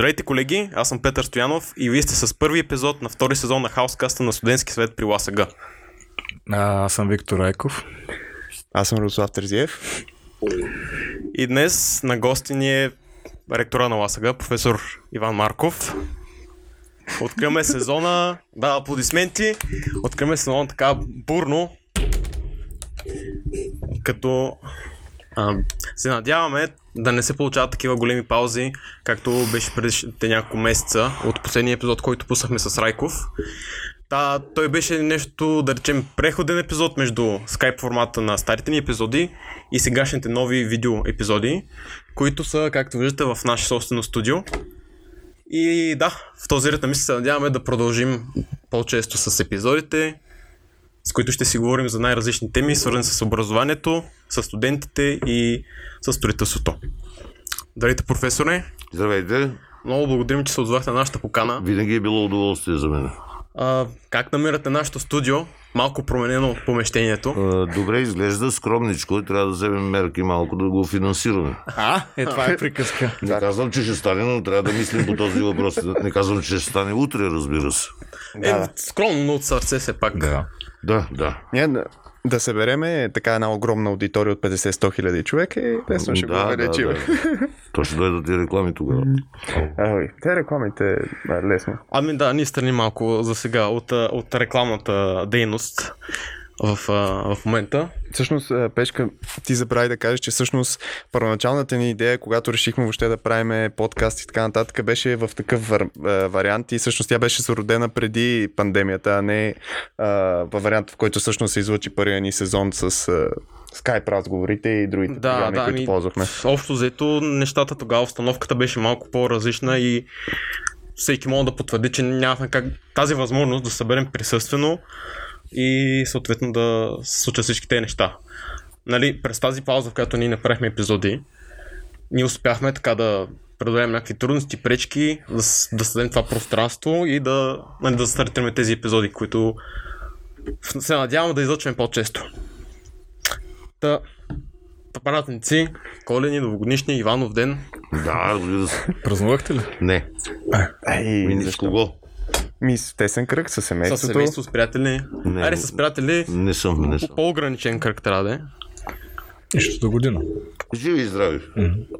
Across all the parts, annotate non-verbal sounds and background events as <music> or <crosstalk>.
Здравейте колеги, аз съм Петър Стоянов и вие сте с първи епизод на втори сезон на Хаускаста на студентски свет при ЛАСАГ. А, аз съм Виктор Райков. Аз съм Руслав Терзиев. И днес на гости ни е ректора на ЛАСАГ, професор Иван Марков. Откриваме сезона, да, аплодисменти, откриваме сезона така бурно, като а, се надяваме да не се получават такива големи паузи, както беше преди няколко месеца от последния епизод, който пуснахме с Райков. Та, той беше нещо, да речем, преходен епизод между скайп формата на старите ни епизоди и сегашните нови видео епизоди, които са, както виждате, в наше собствено студио. И да, в този ред на мисля се надяваме да продължим по-често с епизодите, с които ще си говорим за най-различни теми, свързани с образованието, с студентите и с строителството. Здравейте, професоре! Здравейте! Много благодарим, че се отзвахте на нашата покана. Винаги е било удоволствие за мен. А, как намирате нашето студио? Малко променено от помещението. А, добре изглежда, скромничко. Трябва да вземем мерки малко да го финансираме. А, е, това е приказка. <laughs> Не казвам, че ще стане, но трябва да мислим по този въпрос. Не казвам, че ще стане утре, разбира се. Е, скромно, но от сърце все пак. Да. Да, да. Ние да, да събереме така една огромна аудитория от 50-100 хиляди човека и лесно ще да, го да, увеличим. да. То ще дойдат и реклами тогава. Ой, те рекламите лесно. Ами да, ние страни малко за сега от, от рекламната дейност в, в момента. Всъщност, Пешка, ти забрави да кажеш, че всъщност първоначалната ни идея, когато решихме въобще да правим подкаст и така нататък, беше в такъв вариант и всъщност тя беше зародена преди пандемията, а не а, във вариант, в който всъщност се излъчи първия ни сезон с а, Skype разговорите и другите Да, програми, да, които ами, ползвахме. общо взето нещата тогава, установката беше малко по-различна и всеки може да потвърди, че нямахме как тази възможност да съберем присъствено и съответно да се случат всички тези неща. Нали, през тази пауза, в която ние направихме епизоди, ние успяхме така да преодолеем някакви трудности, пречки, да, да създадем това пространство и да, нали, да стартираме тези епизоди, които се надявам да излъчваме по-често. Та, пратеници, коледни, новогодишни, Иванов ден. Да, разбира се. Празнувахте ли? Не. Ей, Ми ни с кого? Ми с тесен кръг, със С семейството. семейство, с приятели. Не, Аре, с приятели. Не съм, не съм. По-ограничен кръг трябва да е. Нищо до година. Живи и здрави.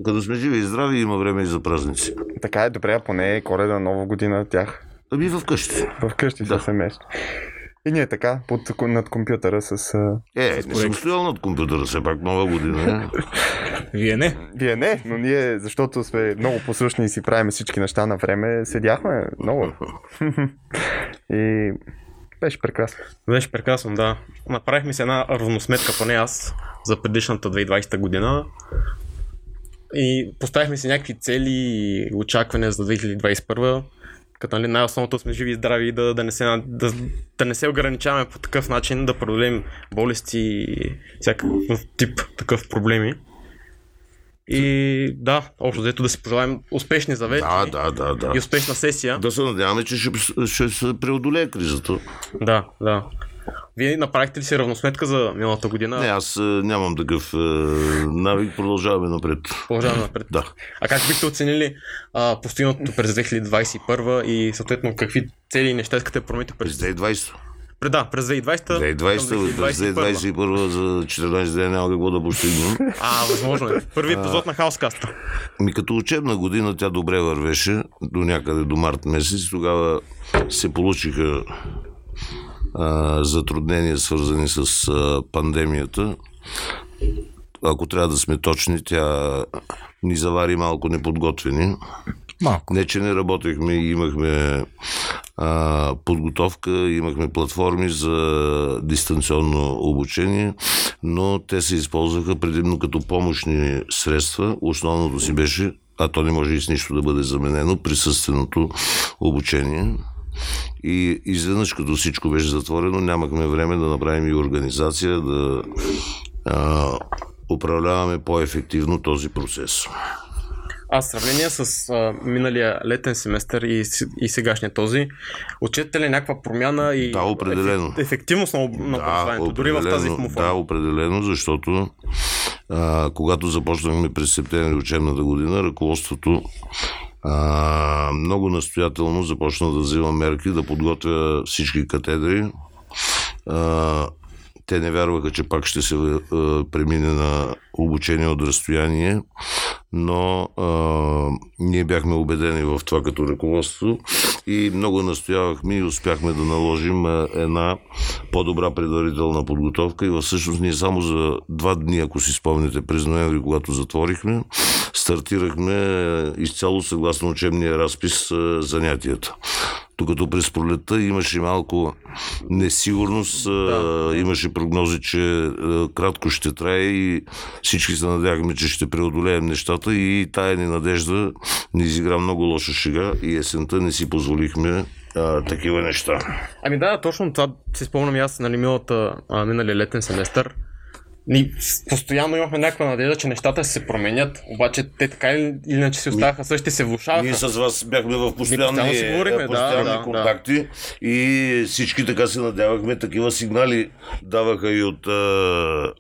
Като сме живи и здрави, има време и за празници. Така е, добре, а поне е коледа, нова година тях. Ами вкъщи. Вкъщи Да. да. семейство. И ние така, под, над компютъра с... Е, не съм стоял над компютъра, все пак нова година. <laughs> Вие не. Вие не, но ние, защото сме много послушни и си правим всички неща на време, седяхме много. <laughs> и беше прекрасно. Беше прекрасно, да. Направихме си една равносметка, поне аз, за предишната 2020 година. И поставихме си някакви цели и очаквания за 2021 като нали, най-основното сме живи и здрави и да, да, не се, да, да не се ограничаваме по такъв начин, да преодолеем болести и всякакъв тип такъв проблеми. И да, общо взето да си пожелаем успешни завети Да, да, да, да. и успешна сесия. Да се надяваме, че ще, ще се преодолее кризата. Да, да. Вие направихте ли си равносметка за миналата година? Не, аз е, нямам такъв е, навик. Продължаваме напред. Продължаваме напред. <laughs> Да. А как бихте оценили а, постигнатото през 2021 и съответно какви цели и неща искате да промените през... През 2020. През, да, през 2020. 2020, към през 2021 за 14 дни няма какво да постигнем. <laughs> А, възможно е. Първи епизод на Хаускаста. Ми като учебна година тя добре вървеше до някъде до март месец. Тогава се получиха а, затруднения, свързани с а, пандемията. Ако трябва да сме точни, тя ни завари малко неподготвени. Малко. Не, че не работехме имахме а, подготовка, имахме платформи за дистанционно обучение, но те се използваха предимно като помощни средства. Основното си беше, а то не може и с нищо да бъде заменено, присъственото обучение. И изведнъж, като всичко беше затворено, нямахме време да направим и организация, да а, управляваме по-ефективно този процес. А в сравнение с а, миналия летен семестър и, и сегашния този, отчетете ли някаква промяна и Да, определено. еф- ефективност на, на образованието, дори в тази му да, форма? определено, защото а, когато започнахме през септември учебната година, ръководството а, много настоятелно започна да взима мерки, да подготвя всички катедри. А, те не вярваха, че пак ще се а, премине на обучение от разстояние, но а, ние бяхме убедени в това като ръководство и много настоявахме и успяхме да наложим една по-добра предварителна подготовка и всъщност ние само за два дни, ако си спомняте, през ноември, когато затворихме, стартирахме изцяло съгласно учебния разпис занятията. Докато през пролетта имаше малко несигурност, да. имаше прогнози, че кратко ще трае и всички се надявахме, че ще преодолеем нещата и тая ни надежда ни изигра много лоша шега и есента не си позволихме а, такива неща. Ами да, точно това си спомням аз, нали, миналата, а, миналия летен семестър. Ни постоянно имахме някаква надежда, че нещата ще се променят, обаче те така или иначе си оставаха същите, се влушаваха. Ние с вас бяхме в постоянни, постоянно си говорихме, постоянни да, да, контакти и всички така се надявахме. Такива сигнали даваха и от а,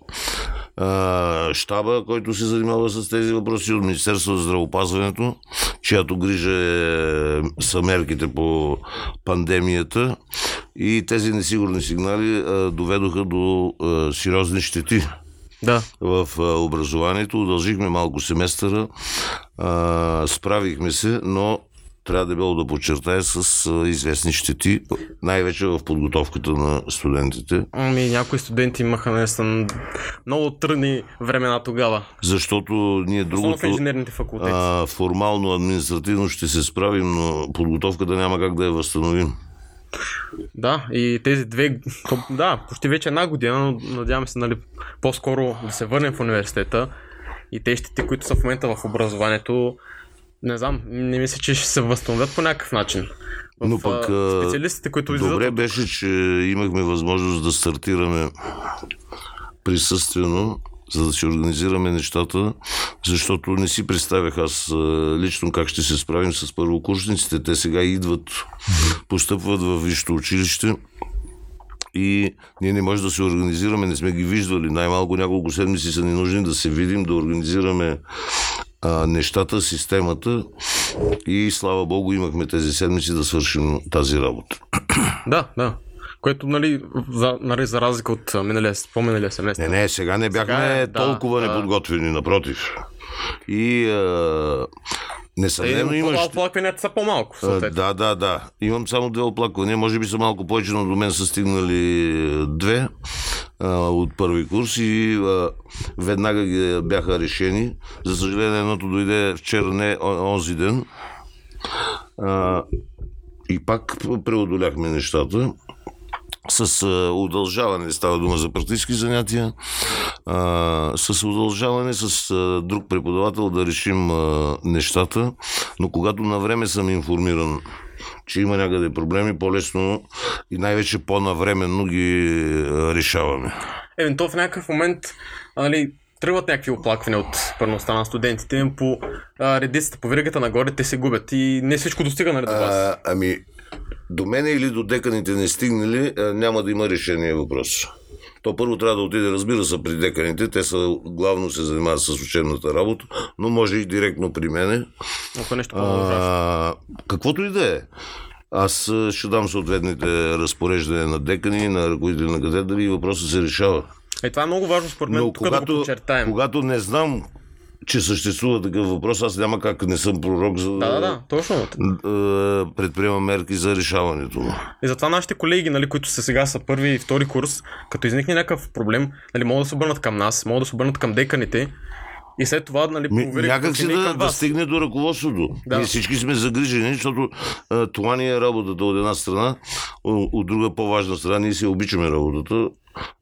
а, щаба, който се занимава с тези въпроси, от Министерството за здравопазването, чиято грижа е, са мерките по пандемията. И тези несигурни сигнали а, доведоха до а, сериозни щети Да. в образованието. Удължихме малко семестъра, а, справихме се, но трябва дебело да подчертая с известни щети, най-вече в подготовката на студентите, Ами някои студенти имаха наистина много трудни времена тогава. защото ние другото инженерните факултети. а, формално, административно ще се справим, но подготовката няма как да я възстановим. Да, и тези две, да, почти вече една година, но надявам се, нали, по-скоро да се върнем в университета и те щети, които са в момента в образованието, не знам, не мисля, че ще се възстановят по някакъв начин. В, Но пък, специалистите, които излизат Добре беше, че имахме възможност да стартираме присъствено, за да си организираме нещата, защото не си представях аз лично как ще се справим с първокурсниците. Те сега идват, постъпват в висшето училище и ние не можем да се организираме, не сме ги виждали. Най-малко няколко седмици са ни нужни да се видим, да организираме а, нещата, системата и слава Богу имахме тези седмици да свършим тази работа. Да, да. Което, нали, за, нали, за разлика от миналия, по-миналия семестър. Не, не, сега не бяхме Сега е, толкова да. неподготвени, напротив. И а, несъмнено имаш... оплакванията са по-малко, А. Да, да, да. Имам само две оплаквания. Може би са малко повече, но до мен са стигнали е, две а, от първи курс и а, веднага ги бяха решени. За съжаление, едното дойде вчера, не онзи ден. А, и пак преодоляхме нещата с удължаване, става дума за практически занятия, а, с удължаване с а, друг преподавател да решим а, нещата, но когато на време съм информиран, че има някъде проблеми, по-лесно и най-вече по-навременно ги решаваме. Е, то в някакъв момент, нали, тръгват някакви оплаквания от пърността на студентите по а, редицата, по веригата нагоре, те се губят и не всичко достига нали, до вас. А, ами, до мене или до деканите не стигнали, няма да има решение въпрос. То първо трябва да отиде, разбира се, при деканите. Те са, главно се занимават с учебната работа, но може и директно при мене. Ако е нещо. А, каквото и да е. Аз ще дам съответните разпореждания на декани, на ръководители на катедри и въпросът се решава. Е, това е много важно според мен, Но тук да го когато, подчертаем. когато не знам, че съществува такъв въпрос, аз няма как не съм пророк за Да, да, да, точно. а, предприемам мерки за решаването му. И затова нашите колеги, нали, които са сега са първи и втори курс, като изникне някакъв проблем, нали, могат да се обърнат към нас, могат да се обърнат към деканите и след това, нали, веригата някак си да, да стигне до ръководството. Да. Ние всички сме загрижени, защото а, това ни е работата от една страна, от друга по-важна страна, ние си обичаме работата,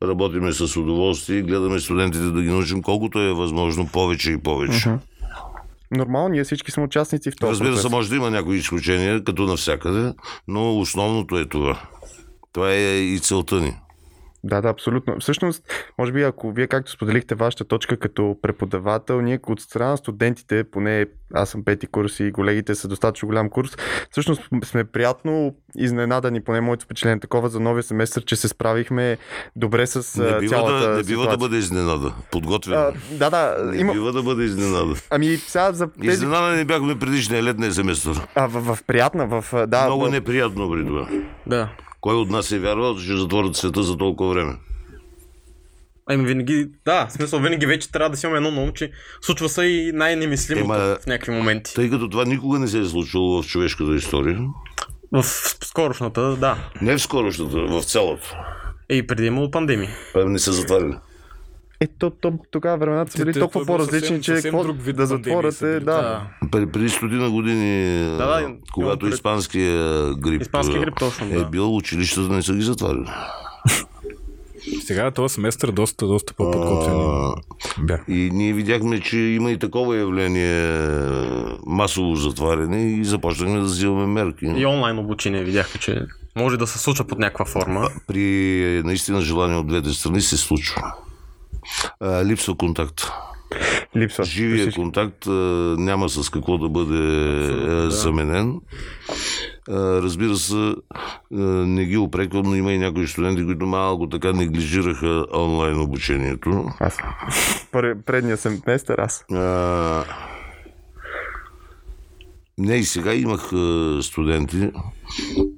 работиме с удоволствие и гледаме студентите да ги научим колкото е възможно повече и повече. Нормално, ние всички сме участници в този Разбира се, процес. може да има някои изключения, като навсякъде, но основното е това. Това е и целта ни. Да, да, абсолютно. Всъщност, може би, ако вие както споделихте вашата точка като преподавател, ние от страна на студентите, поне аз съм пети курс и колегите са достатъчно голям курс, всъщност сме приятно изненадани, поне моето впечатление такова за новия семестър, че се справихме добре с Не бива, цялата да, не бива да бъде изненада. Подготвен. А, да, да, не има... бива да бъде изненада. Ами сега за тези... Изненада не бяхме предишния летния семестър. А, в, в приятна, в... Да, Много в... неприятно при това. Да. Кой от нас е вярвал, че ще затворят света за толкова време? Ами винаги, да, в смисъл винаги вече трябва да си имаме едно на ум, че случва се и най-немислимото Ема, в някакви моменти. Тъй като това никога не се е случвало в човешката история. В скорошната, да. Не в скорошната, в цялата. Е, и преди имало пандемии. Това не са затваряли. Е, то, то, тогава времената са били те- толкова бил по-различни, че съвсем какво друг вид да затворят е, да. Да. Преди, стотина години, Да, да, когато пред- испанския грип, Испанския а, грип, точно, е да. бил, училищата не са ги затваряли. <laughs> Сега този семестър доста, доста бях. И ние видяхме, че има и такова явление масово затваряне и започнахме да взимаме мерки. И онлайн обучение видяхме, че може да се случва под някаква форма. При наистина желание от двете страни се случва. А, липсва контакт. Липсва. Живия Всички- контакт а, няма с какво да бъде а, заменен. А, разбира се, а, не ги опреквам, но има и някои студенти, които малко така неглижираха онлайн обучението. Аз. Пре- Предния семестър аз. А, не, и сега имах а, студенти,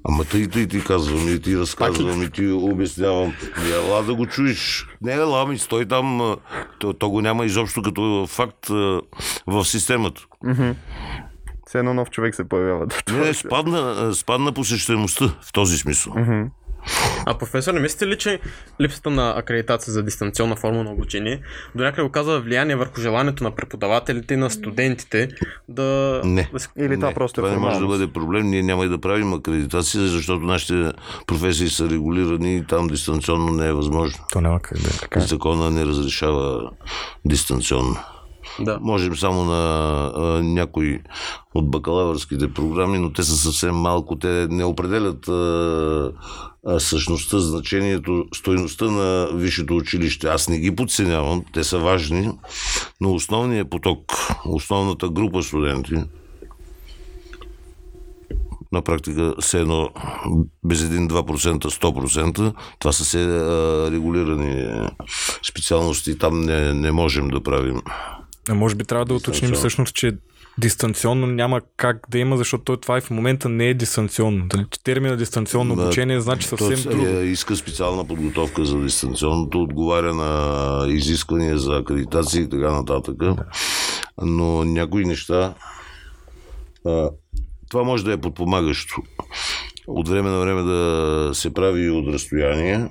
ама тъй, тъй ти казвам и ти разказвам и ти обяснявам. Не, ела да го чуеш. Не, ела, ми стой там. а, То, то го няма изобщо като факт а, в системата. Все едно нов човек се появява. Не, спадна, спадна посещаемостта в този смисъл. А професор, не мислите ли, че липсата на акредитация за дистанционна форма на обучение до някъде оказва влияние върху желанието на преподавателите и на студентите да... Не. да се- Или това не, просто е това не може да бъде проблем. Ние няма и да правим акредитация, защото нашите професии са регулирани и там дистанционно не е възможно. То няма как да е. Закона не разрешава дистанционно. Да. Можем само на а, някои от бакалавърските програми, но те са съвсем малко. Те не определят а, а, същността, значението, стойността на висшето училище. Аз не ги подценявам, те са важни, но основният поток, основната група студенти, на практика все едно без 1-2%, 100%, това са все а, регулирани специалности, там не, не можем да правим. А може би трябва да уточним всъщност, че дистанционно няма как да има, защото това и в момента не е дистанционно. Дали, термина дистанционно Да, обучение значи съвсем То, друго. е, иска специална подготовка за дистанционното, отговаря на изисквания за акредитация и така нататък. Но някои неща а, това може да е подпомагащо. От време на време да се прави и от разстояние,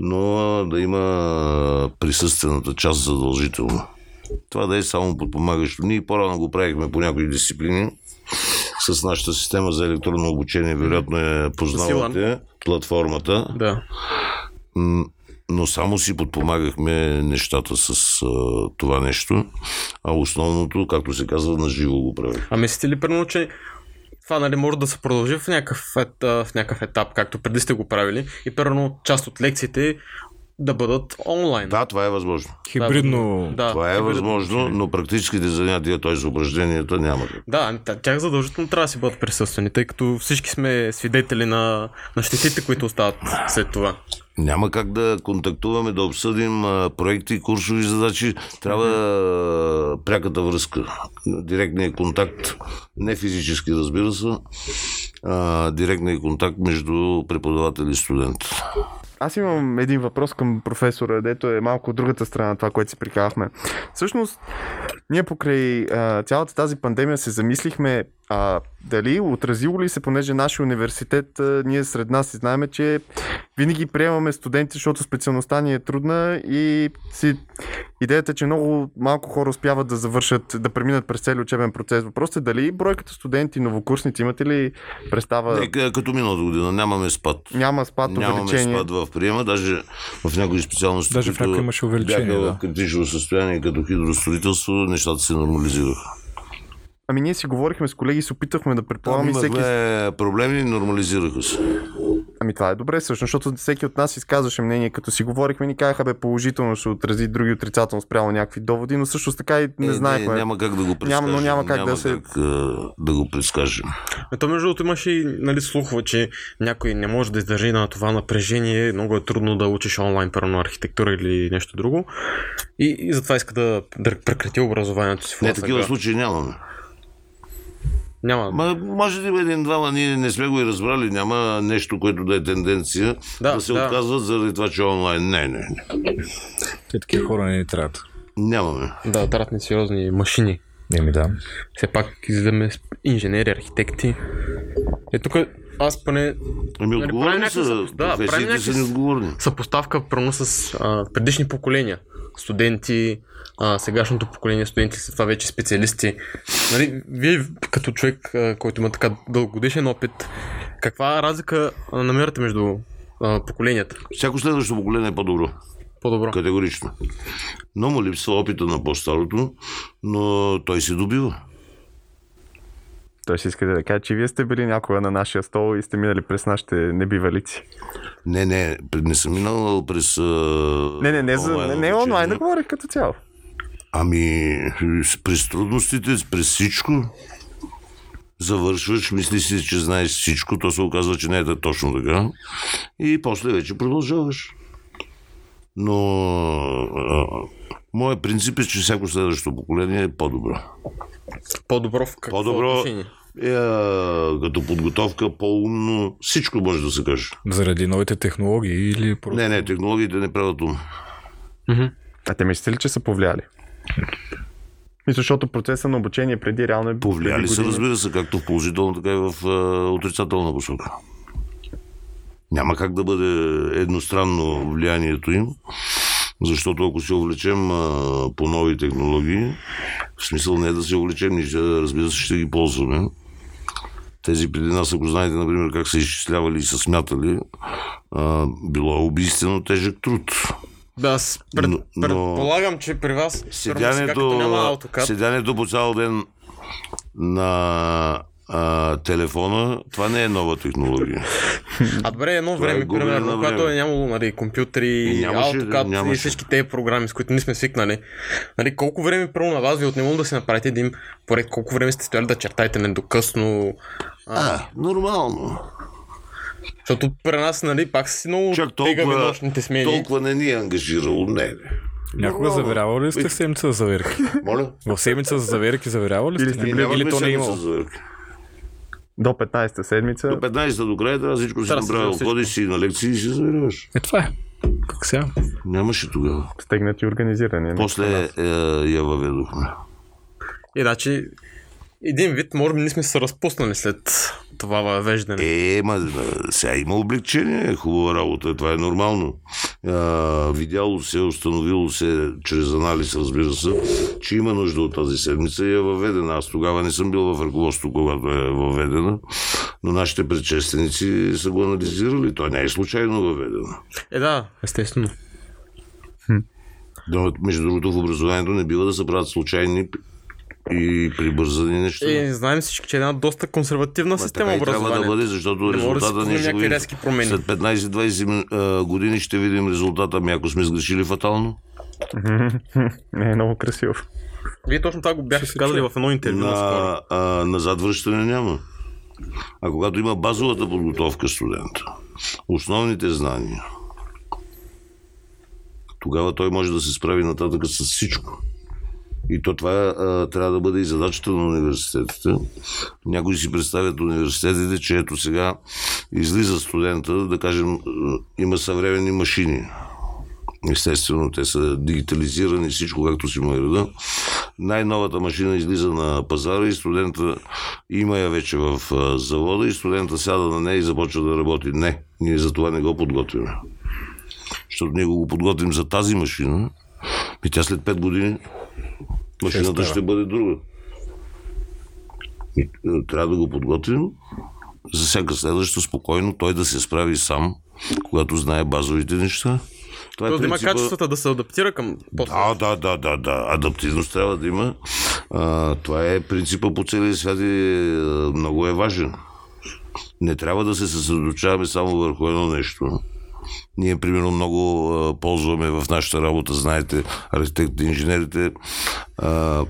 но да има присъствената част задължително. Това да е само подпомагащо. Ние по-рано го правихме по някои дисциплини с нашата система за електронно обучение, вероятно е познавате платформата, Да. Но само си подпомагахме нещата с а, това нещо, а основното, както се казва, на живо го правих. А мислите ли, примерно, че това нали, може да се продължи в някакъв, в някакъв етап, както преди сте го правили, и примерно част от лекциите да бъдат онлайн. Да, това е възможно. Хибридно. Да, Това е хибридно възможно, но практическите занятия, т.е. упражненията няма. Да, тя- тях задължително трябва да си бъдат присъствени, тъй като всички сме свидетели на, на щетите, които остават след това. Няма как да контактуваме, да обсъдим а, проекти, курсови задачи. Трябва а, пряката връзка, директния контакт, не физически, разбира се, а, директния контакт между преподавател и студент. Аз имам един въпрос към професора, дето е малко от другата страна на това, което си приказахме. Всъщност, ние покрай а, цялата тази пандемия се замислихме а, дали отразило ли се, понеже нашия университет, а, ние сред нас си знаеме, че винаги приемаме студенти, защото специалността ни е трудна и си, идеята е, че много малко хора успяват да завършат, да преминат през целия учебен процес. Въпросът е дали бройката студенти, новокурсници, имате ли представа? Не, като миналата година нямаме спад. Няма спад, Нямаме увеличение. спад в приема, даже в някои специалности, Даже в които някои имаше увеличение, бяха да. в критично състояние, като хидростроителство, нещата се нормализираха. Ами ние си говорихме с колеги, се опитахме да предполагаме всеки... Проблеми, нормализираха се. Ами това е добре всъщност, защото всеки от нас изказваше мнение, като си говорихме, ни казаха, бе, положително ще отрази други отрицателно спрямо някакви доводи, но всъщност така и не Е, знаехме. Не, няма как да го предскажем. Няма- но няма как няма да се- Как, а, да го предскажем. Е, то между другото имаше и нали, слухове, че някой не може да издържи на това напрежение, много е трудно да учиш онлайн, първо архитектура или нещо друго. И, и затова иска да, да прекрати образованието си в Не, такива случаи нямаме. Няма. Ма, може да има един-двама, ние не сме го и разбрали, няма нещо, което да е тенденция да, Да, се да. отказват заради това, че е онлайн. Не, не, не. Те такива хора не ни трябват. Нямаме. Да, трябват ни сериозни машини. Еми да. Все пак изгледаме с- инженери, архитекти. Е, тук аз поне Ами Нали, правим отговорни някакви са, да, правим професиите са неотговорни. съпоставка прено с а, предишни поколения. Студенти, а, сегашното поколение студенти, след това вече специалисти. Нали, вие като човек, а, който има така дългогодишен опит, каква разлика намирате между а, поколенията? Всяко следващо поколение е по-добро. По-добро. Категорично. Но му липсва опита на по-старото, но той се добива. Той ще иска да каже, че вие сте били някога на нашия стол и сте минали през нашите небивалици. Не, не, не съм минал през... Не, не, не, за, не, не онлайн, да говорих като цяло. Ами, през трудностите, през всичко. Завършваш, мислиш си, че знаеш всичко, то се оказва, че не е точно така. И после вече продължаваш. Но моят принцип е, че всяко следващо поколение е по-добро. По-добро в какво По-добро отношение? е, като подготовка, по-умно, всичко може да се каже. Заради новите технологии или просто... Не, не, технологиите не правят ум. Мгм. А те мислите ли, че са повлияли? Мисля, защото процеса на обучение преди реално е Повлияли се, разбира се, както в положителна, така и в а, отрицателна посока. Няма как да бъде едностранно влиянието им, защото ако се увлечем а, по нови технологии, в смисъл не е да се увлечем, ние ще, разбира се ще ги ползваме. Тези преди нас, ако знаете, например, как са изчислявали и са смятали, а, било е убийствено тежък труд. Да, аз пред, Но- предполагам, че при вас Седянето, няма AutoCAD, седянето по цял ден на а, телефона, това не е нова технология. А добре, едно Това е време, губене примерно, на когато време. е нямало нали, компютри, И нямаше, AutoCAD и всички тези програми, с които не сме свикнали. Нали, колко време първо на вас ви отнемало да си направите един проект? Колко време сте стояли да чертаете недокъсно? А, А, нормално. защото при нас, нали, пак си много Чак толкова, нощните смени. толкова не ни е ангажирало. Не, не. Някога заверявали ли сте в седмица за заверки? Моля? В седмица за заверки заверявали ли Или сте? Ние били- нямахме Или то не е имало? До 15-та седмица. До 15-та до края трябва всичко си направил. Ходиш си на лекции и си заверяваш. Е, това е. Как сега? Нямаше тогава. Стегнати и организирани. После е, я въведохме. И значи, един вид, може би не сме се разпуснали след това въвеждане. Е, ма, сега има облегчение, хубава работа, това е нормално. А, видяло се, установило се чрез анализ, разбира се, че има нужда от тази седмица и е въведена. Аз тогава не съм бил в ръководство, когато е въведена, но нашите предшественици са го анализирали. Той не е случайно въведена. Е, да, естествено. Но, между другото, в образованието не бива да се правят случайни и прибързани неща. Е, знаем всички, че е една доста консервативна Ма система така и трябва да образование. бъде, защото Не да резултата постигнат ние ще видим. резки промени. След 15-20 а, години ще видим резултата. Ами ако сме сгрешили фатално. <laughs> Не е много красиво. Вие точно това го бяхте казали в едно интервю. На, а, назад връщане няма. А когато има базовата подготовка студента, основните знания, тогава той може да се справи нататък с всичко. И то това а, трябва да бъде и задачата на университетите. Някои си представят университетите, че ето сега излиза студента, да кажем, има съвременни машини. Естествено, те са дигитализирани, всичко както си му реда. Най-новата машина излиза на пазара и студента има я вече в завода и студента сяда на нея и започва да работи. Не, ние за това не го подготвяме. Защото ние го подготвим за тази машина и тя след 5 години машината ще бъде друга. И, а, трябва да го подготвим за всяка следваща спокойно той да се справи сам, когато знае базовите неща. Това Тоест да има принципа- качествата да се адаптира към после. да, да, да, да, да. Адаптивност трябва да има. А, това е принципа по целия свят и а, много е важен. Не трябва да се съсредоточаваме само върху едно нещо. Ние, примерно, много ползваме в нашата работа, знаете, архитектите, инженерите,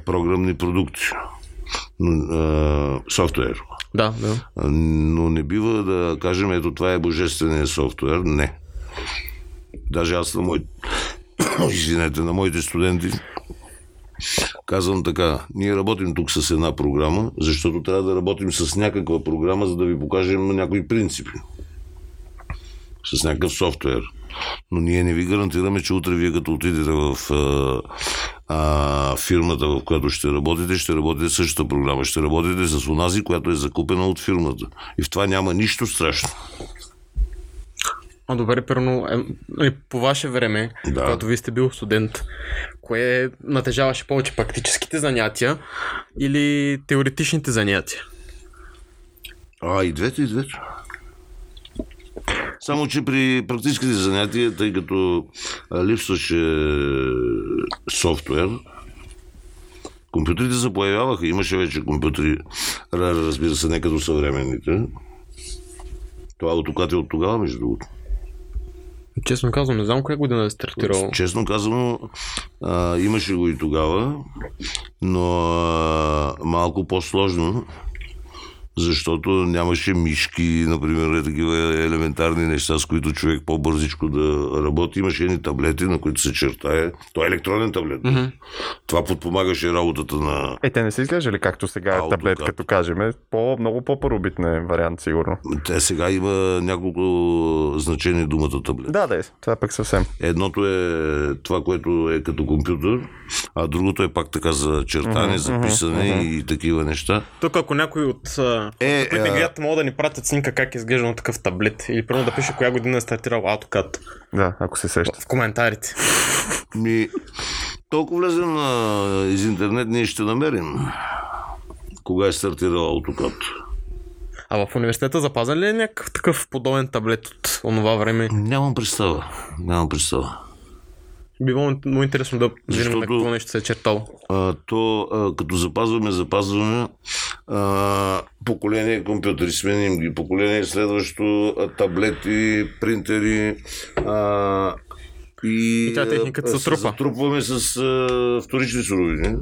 програмни продукти, софтуер. Да, да. Но не бива да кажем, ето това е божествения софтуер. Не. Даже аз на мой... <coughs> Извинете, на моите студенти казвам така. Ние работим тук с една програма, защото трябва да работим с някаква програма, за да ви покажем някои принципи. С някакъв софтуер. Но ние не ви гарантираме, че утре вие като отидете в а, а, фирмата, в която ще работите, ще работите същата програма. Ще работите с онази, която е закупена от фирмата. И в това няма нищо страшно. А добре, първо, е, нали, по ваше време, Да. когато вие сте бил студент, кое натежаваше повече практическите занятия или теоретичните занятия? А, и двете, и двете. Само, че при практическите занятия, тъй като липсваше софтуер, компютрите се появяваха. Имаше вече компютри, ра- разбира се, не като съвременните. Това е от тогава, между другото. Честно казвам, не знам коя година е стартирал. Честно а, имаше го и тогава, но а, малко по-сложно, защото нямаше мишки, например, е такива елементарни неща, с които човек по-бързичко да работи. Имаше едни таблети, на които се чертае. То е електронен таблет. Mm-hmm. Това подпомагаше работата на... Е, те не са изглеждали както сега е таблет, като кажем. По, много по-първобитен е вариант, сигурно. Те сега има няколко значения думата таблет. Да, да е. Това пък съвсем. Едното е това, което е като компютър, а другото е пак така за чертане, за писане и такива неща. Тук ако някой от Е, които не а- гледат, могат да ни пратят снимка как е изглеждал такъв таблет. Или първо да пише коя година е стартирал AutoCAD Да, ако се сеща. в коментарите. Ми, толкова влезем на, из интернет, ние ще намерим кога е стартирал AutoCAD. А в университета запазен ли е някакъв такъв подобен таблет от онова време? Нямам представа. Нямам представа. Би било много интересно да видим Защото- какво нещо се е чертал. А, то, а, като запазваме, запазваме а, поколение компютри, сменим ги, поколение следващо, а, таблети, принтери, а, и, И тя техниката се трупа. затрупваме с а, вторични суровини.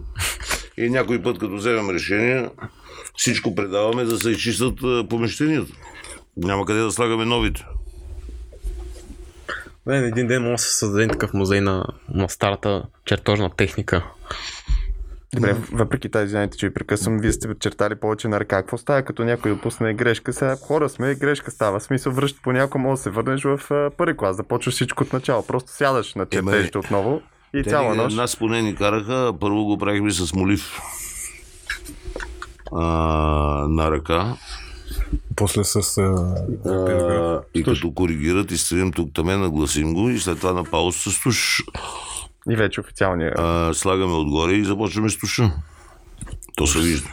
И някой път, като вземем решение, всичко предаваме да се изчистят помещенията. Няма къде да слагаме новите. Не, един ден може да се създаде такъв музей на, на старата чертожна техника. Добре, въпреки тази, извинете, че ви прекъсвам, вие сте чертали повече на ръка. Какво става, като някой допусне грешка? Сега хора сме, грешка става. Смисъл, връща понякога, може да се върнеш в първи клас, да почваш всичко от начало. Просто сядаш на чертежите отново и Те цяла нощ. Нас поне ни караха, първо го правихме с молив а, на ръка. После с... А... А, и като коригират, изтрием тук таме, нагласим го и след това на пауз с туш. И вече официалния. А, слагаме отгоре и започваме с туша. То се вижда.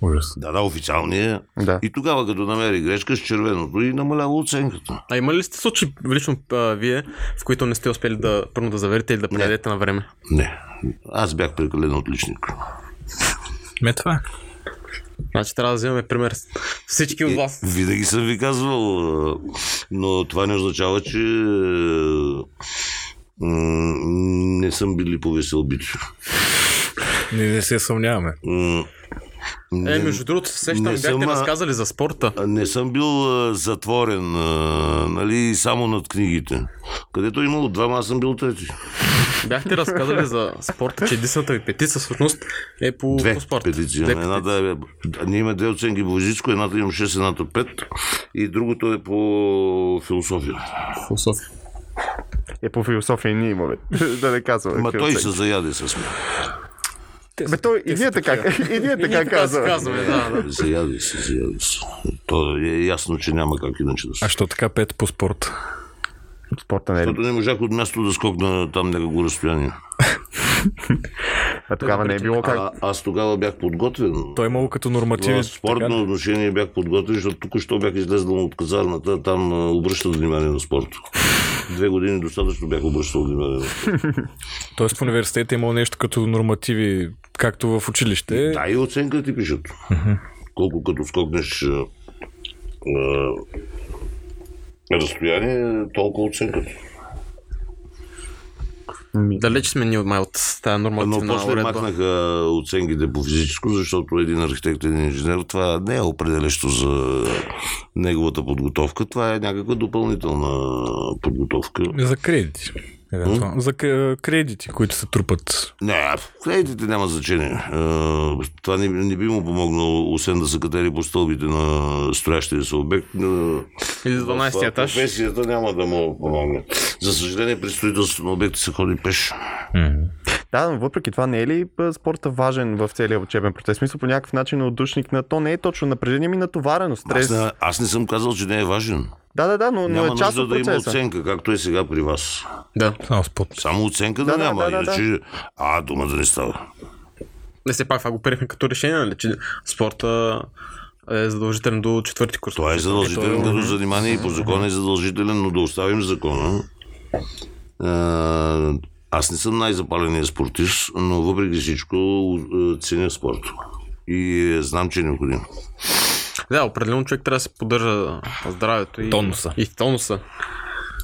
Ужас. Да, да, официалния. Да. И тогава, като намери грешка с червеното и намалява оценката. А има ли сте случаи, лично а, вие, в които не сте успели да, първо да заверите или да предадете на време? Не. Аз бях прекален отличник. Ме това е. Значи трябва да вземем пример всички от вас. Винаги съм ви казвал, но това не означава, че не съм били повесел бит. Ние не се съмняваме. Е, не- между другото, се сещам, бяхте съм, разказали за спорта. Не съм бил а, затворен, а, нали, само над книгите. Където е имало двама, аз съм бил трети. Бяхте разказали за спорта, че единствената ви петица всъщност е по, Две по спорт. петиции. Две Едната е, ние имаме две оценки по физическо, едната имам 6, едната 5 и другото е по философия. философия. Е по философия ние имаме. <laughs> да не казваме. Ма той се заяде с мен. Бе, той и ние така, <laughs> и ние така казваме. да, да. Заяде се, заяде се. То е ясно, че няма как иначе да се. А що така пет по спорт? Спорта не е. Защото не можах от място да скокна там някакво разстояние. А тогава не е било как. А, аз тогава бях подготвен. Той е имало като нормативи. В спортно отношение бях подготвен, защото тук що бях излезнал от казарната, там обръщат внимание на спорта. Две години достатъчно бях обръщал внимание. <laughs> Тоест в университета е имало нещо като нормативи, както в училище. Да, и оценка ти пишат. Колко като скокнеш а, а, разстояние, толкова оценката. Далеч сме ние от май от тази Но нормативна после уредба. махнаха оценките по физическо, защото един архитект, един инженер, това не е определящо за неговата подготовка. Това е някаква допълнителна подготовка. За кредити. Евентуално. За к- кредити, които се трупат. Не, кредитите няма значение. Е, Това не, не би му помогнало, освен да се катери по стълбите на строящия се обект. Е, Или за 12 в етаж. професията няма да му помогне. За съжаление, при строителството на обекти се ходи пеш. Да, но въпреки това не е ли спорта важен в целия учебен процес? Смисъл по някакъв начин е отдушник на то не е точно напрежение, ми натовареност, стрес. Аз не, аз не съм казал, че не е важен. Да, да, да, но, но Няма е част от да има процеса. оценка, както е сега при вас. Да. Само. Само оценка да, Да, да, няма, да, да, да. иначе... А, дума да не става. Не все пак това го приехме като решение, нали, че спорта е задължителен до четвърти курс. Това е задължителен Ето, като занимание и по закон е задължителен, но да оставим закона. А, Аз не съм най-запаленият спортист, но въпреки всичко а, ценя спорта. И е, знам, че е необходим. Да, определено човек трябва да се поддържа здравето и Тонуса. И тонуса.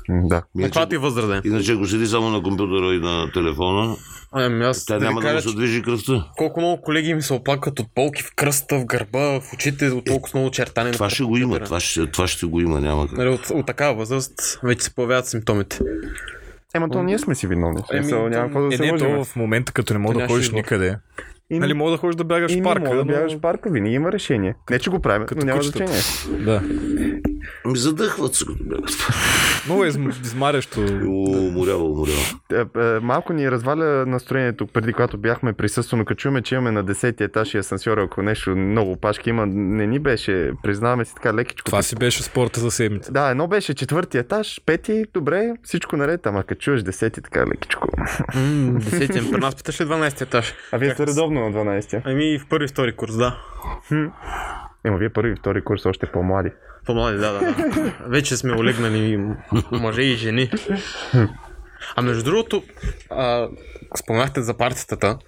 Да. На каквато и възраст да е. Иначе, ако седи само на компютъра и на телефона, Ами аз тя да няма ви да му кажа, се движи кръвта. колко много колеги ми се оплакват от болки в кръста, в гърба, в очите, от толкова много чертане. Това ще го има, това ще, това ще го има, няма как. Нали, от, от такава възраст вече се появяват симптомите. Ема то ние сме си виновни. В Еми, Смисъл, то- няма какво да Е, се не, лъжем. то в момента, като не мога да ходиш никъде. Ими- Нали, мога да ходиш да бягаш в парка. мога да но- бягаш в парка, винаги има решение. Не, че го правим, Като но няма значение. Да. Ми задъхват се като бягат. Много е изм- измарящо. Уморява, уморява. Е, е, Малко ни разваля настроението преди когато бяхме присъствено, като чуме, че имаме на 10 етаж и асансьора, ако нещо много опашки има, не ни беше, признаваме си така лекичко. Това си беше спорта за седмица. Да, едно беше четвърти етаж, пети, добре, всичко наред, ама като чуеш десети, така лекичко. Десети, при нас питаш ли 12 етаж? А вие сте редовно на 12-я. Ами в първи и втори курс, да. Ема вие първи и втори курс още по-млади. По-млади, да, да, да. <laughs> Вече сме олегнали мъже и жени. А между другото, а, споменахте за партитата.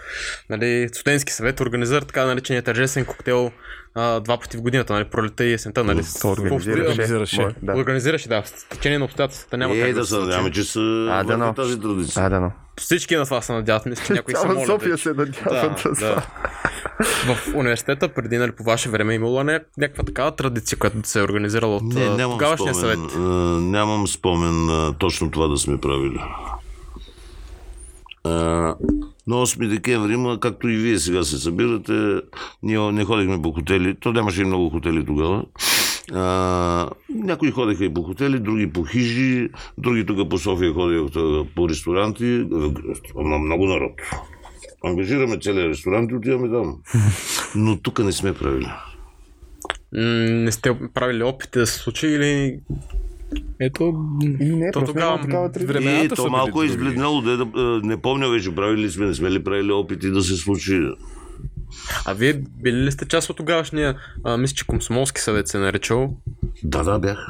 Нали, студентски съвет организира така наречения тържествен коктейл а, два пъти в годината, нали, пролета и есента. Нали, с- То организираше. Организираше. Да. Организираше, да. С течение на обстоятелствата няма Е, как да се надяваме, че са А, да, тази традиция. А, да, но. Всички на това се надяват, мисля, че някои са Цяла молят София се надява Да, да. <laughs> В университета, преди нали, по ваше време, имало не някаква такава традиция, която се е организирала от Не, нямам тогавашния спомен, съвет. а, нямам спомен а, точно това да сме правили. А, на 8 декември има, както и вие сега се събирате, ние не ходихме по хотели, то нямаше и много хотели тогава. А, някои ходеха и по хотели, други по хижи, други тук по София ходиха по ресторанти, Ама много народ. Ангажираме целия ресторант и отиваме там. <laughs> Но тук не сме правили. Не сте правили опити да се случи или... Ето, не, То тогава такава времената И са то малко е други. избледняло, да, да, не помня вече, правили сме, не сме ли правили опити да се случи. А вие били ли сте част от тогавашния, а, мисля, че Комсомолски съвет се е наричал? Да, да, бях.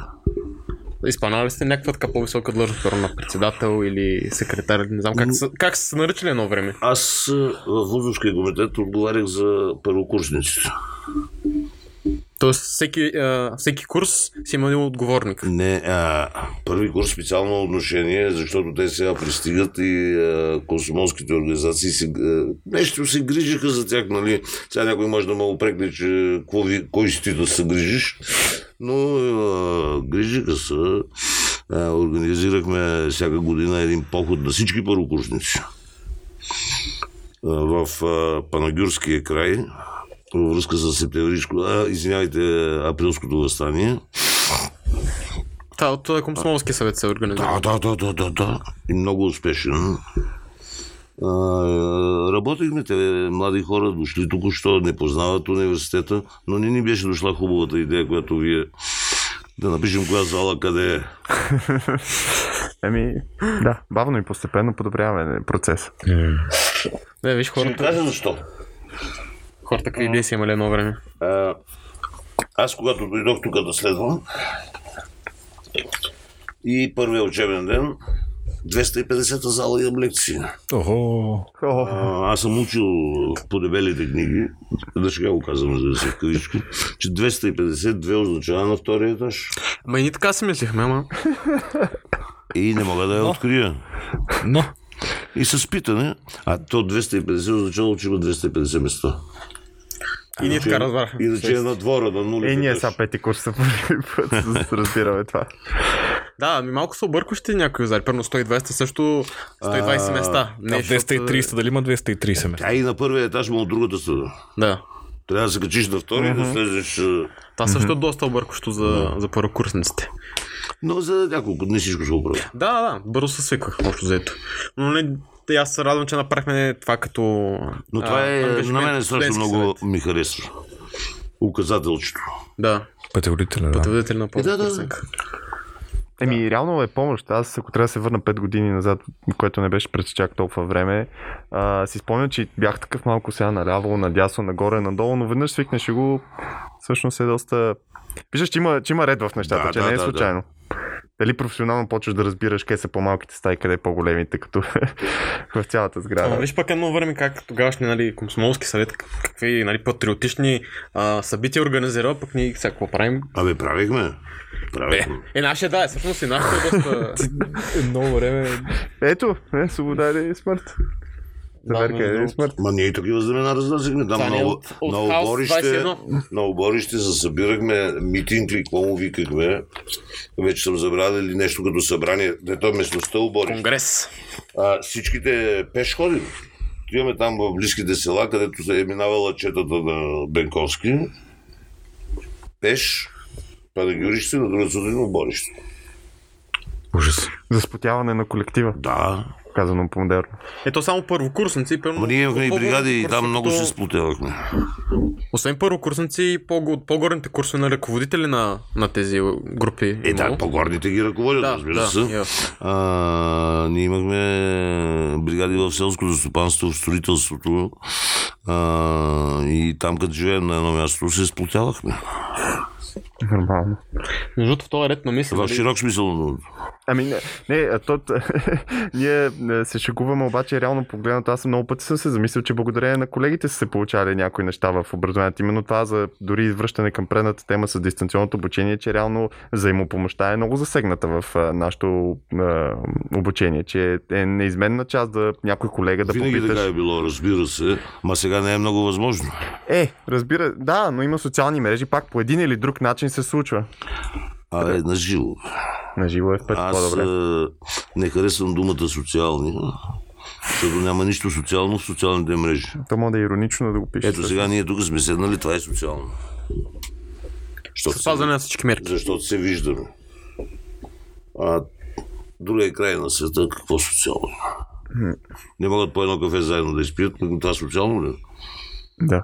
Изпълнявали сте някаква така по-висока длъжност, на председател или секретар, не знам как, са, как са се наричали едно време. Аз в Вузовския комитет отговарях за първокурсниците. Тоест всеки, а, всеки курс си има един отговорник. Не, а, първи курс специално отношение, защото те сега пристигат и а, консумолските организации си, а, нещо се грижиха за тях, нали? Сега някой може да ме опрекне, че ви, кой си ти да се грижиш, но а, грижиха се. А, организирахме всяка година един поход на всички първокурсници. В а, Панагюрския край, във връзка с септемврийско, а, извинявайте, априлското възстание. Това от а, Комсомолския съвет се организира. Да, да, да, да, да, да. И много успешен. А, работихме, те млади хора, дошли току-що, не познават университета, но не ни беше дошла хубавата идея, която вие да напишем коя зала къде е. <laughs> Еми, да, бавно и постепенно подобряваме процес. Не, виж Ще ви хората, кажа защо. Хората какви идеи са имали едно време. А, аз когато дойдох тук да следвам и първия учебен ден, 250-та зала имам лекции. Охо. А, аз съм учил по дебелите книги, да ще го казвам, за да се в кавички, че 252 означава на втория етаж. Ма и ние така си мислихме, ама. И не мога да я открия. Но, И с питане, а то 250 означава, че има 250 места. И ние така разбрахме. Иначе е на двора, на нули. е, ние са пети курс са първи път, за да се <laughs> разбираме това. Да, ми малко са объркващи някои зари. Първо 120 също 120 А, места. на защото- 230 дали има 230 места? Тя и на първия етаж, му от другата страна. Да. Трябва да се качиш на втори и да слезеш. Това също е доста объркващо за, за първокурсниците. Но за няколко дни всичко ще оправя. Да, да, да, бързо се свиквах, общо взето. Но не, те- аз се радвам, че направихме това като. Но това а, е, на мен е страшно много съвет. ми харесва. Указателчето. Да, Пътеводителя, да. пътеводител на Е, да, да. първокурсник. Еми, реално е помощ. Аз, ако трябва да се върна 5 години назад, което не беше през чак толкова време, а, си спомням, че бях такъв малко сега наляво, надясно, нагоре, надолу, но веднъж свикнеш и го, всъщност е доста... Виждаш, че има, че има ред в нещата, Да, че да, не е да, случайно. Дали професионално почваш да разбираш къде са по-малките стаи, къде е по-големите, като <laughs> в цялата Ама сграда. виж пък едно време как тогавашни нали, комсомолски съвет, какви нали, патриотични а, събития организира, пък ние сега какво правим. Абе, правихме. Правихме. Е, нашия да, е, всъщност и нашия е доста... <laughs> Много време. Ето, е, свобода или смърт. Между е другото. смърт. Ма ние такива знамена разнасяхме. Там е на, от на, Хаос оборище, 21. на оборище се събирахме митинг ли, какво му викахме. Вече съм забравил или нещо като събрание. Не, то е местността оборище. Конгрес. А, всичките пеш ходим. Отиваме там в близките села, където се е минавала четата на Бенковски. Пеш, панагюрище, на друга сутрин оборище. Ужас. За спотяване на колектива, Да. Казано по-модерно. Ето само първокурсници. Първо, Ама ние имахме и бригади и там много се сплотявахме. Освен първокурсници, по- по-горните курсове на ръководители на, на тези групи. Е, да, по-горните ги ръководят, да, разбира да, се. А, ние имахме бригади в селското стопанство, в строителството. А, и там, като живеем на едно място, се сплотявахме. Нормално. Между другото, в този ред на мисъл. В нали, широк смисъл. Ами не, не а то, <laughs> ние не, се шегуваме, обаче реално погледнато, аз много пъти съм се замислил, че благодарение на колегите са се получавали някои неща в образованието. Именно това за дори връщане към предната тема с дистанционното обучение, че реално взаимопомощта е много засегната в нашето а, обучение, че е неизменна част да някой колега да Винаги попиташ. така е било, разбира се. Ма сега не е много възможно. Е, разбира, да, но има социални мрежи, пак по един или друг начин се случва. А е на живо. На живо е в пъти Аз по-добре. а, не харесвам думата социални, защото няма нищо социално в социалните мрежи. То може да е иронично да го пише. Ето сега ние тук сме седнали, това е социално. Защото се, Спазване на всички мерки. защото се виждаме. А другия край на света, какво социално? Не могат по едно кафе заедно да изпият, но това социално ли? е? Да.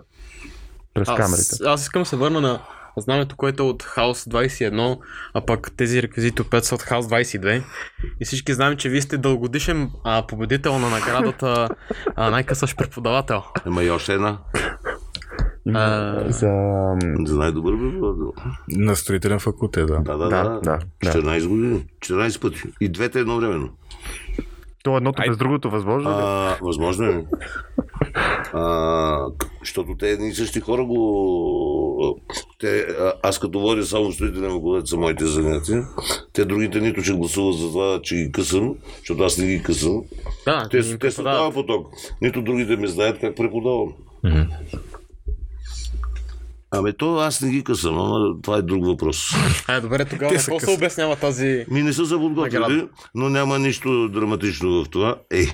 През камерите. Аз, аз искам да се върна на знамето, което е от House 21, а пък тези реквизити от 5 са от House 22. И всички знаем, че вие сте дългодишен а, победител на наградата а, най-късъщ преподавател. Ема и още една. А, За... За най-добър преподавател. На строителен факултет, да. Да, да, Да, да. да, да. 14 години. 14 пъти. И двете едновременно. То едното Ай. без другото възможно ли? А, възможно е. А, защото те едни и същи хора го... Те, а, аз като водя само строителен факултет са моите занятия. Те другите нито ще гласуват за това, че ги късам, защото аз не ги късам. да, Те, им те са този поток. Нито другите ме знаят как преподавам. Ами то аз не ги късам, ама това е друг въпрос. Е, добре, тогава Те какво се обяснява тази... Ми не са се подготвили, но няма нищо драматично в това. Ей,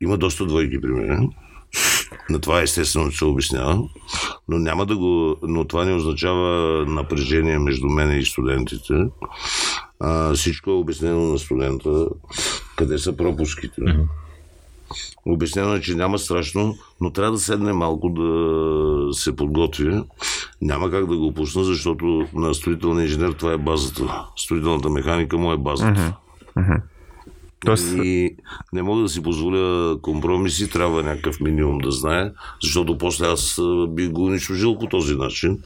има доста двойки при мен. На това естествено се обяснява, но няма да го. Но това не означава напрежение между мен и студентите. А, всичко е обяснено на студента, къде са пропуските. Обяснено е, че няма страшно, но трябва да седне малко да се подготви. Няма как да го пусна, защото на строителния инженер това е базата. Строителната механика му е базата. Тоест, И не мога да си позволя компромиси, трябва някакъв минимум да знае, защото после аз би го унищожил по този начин.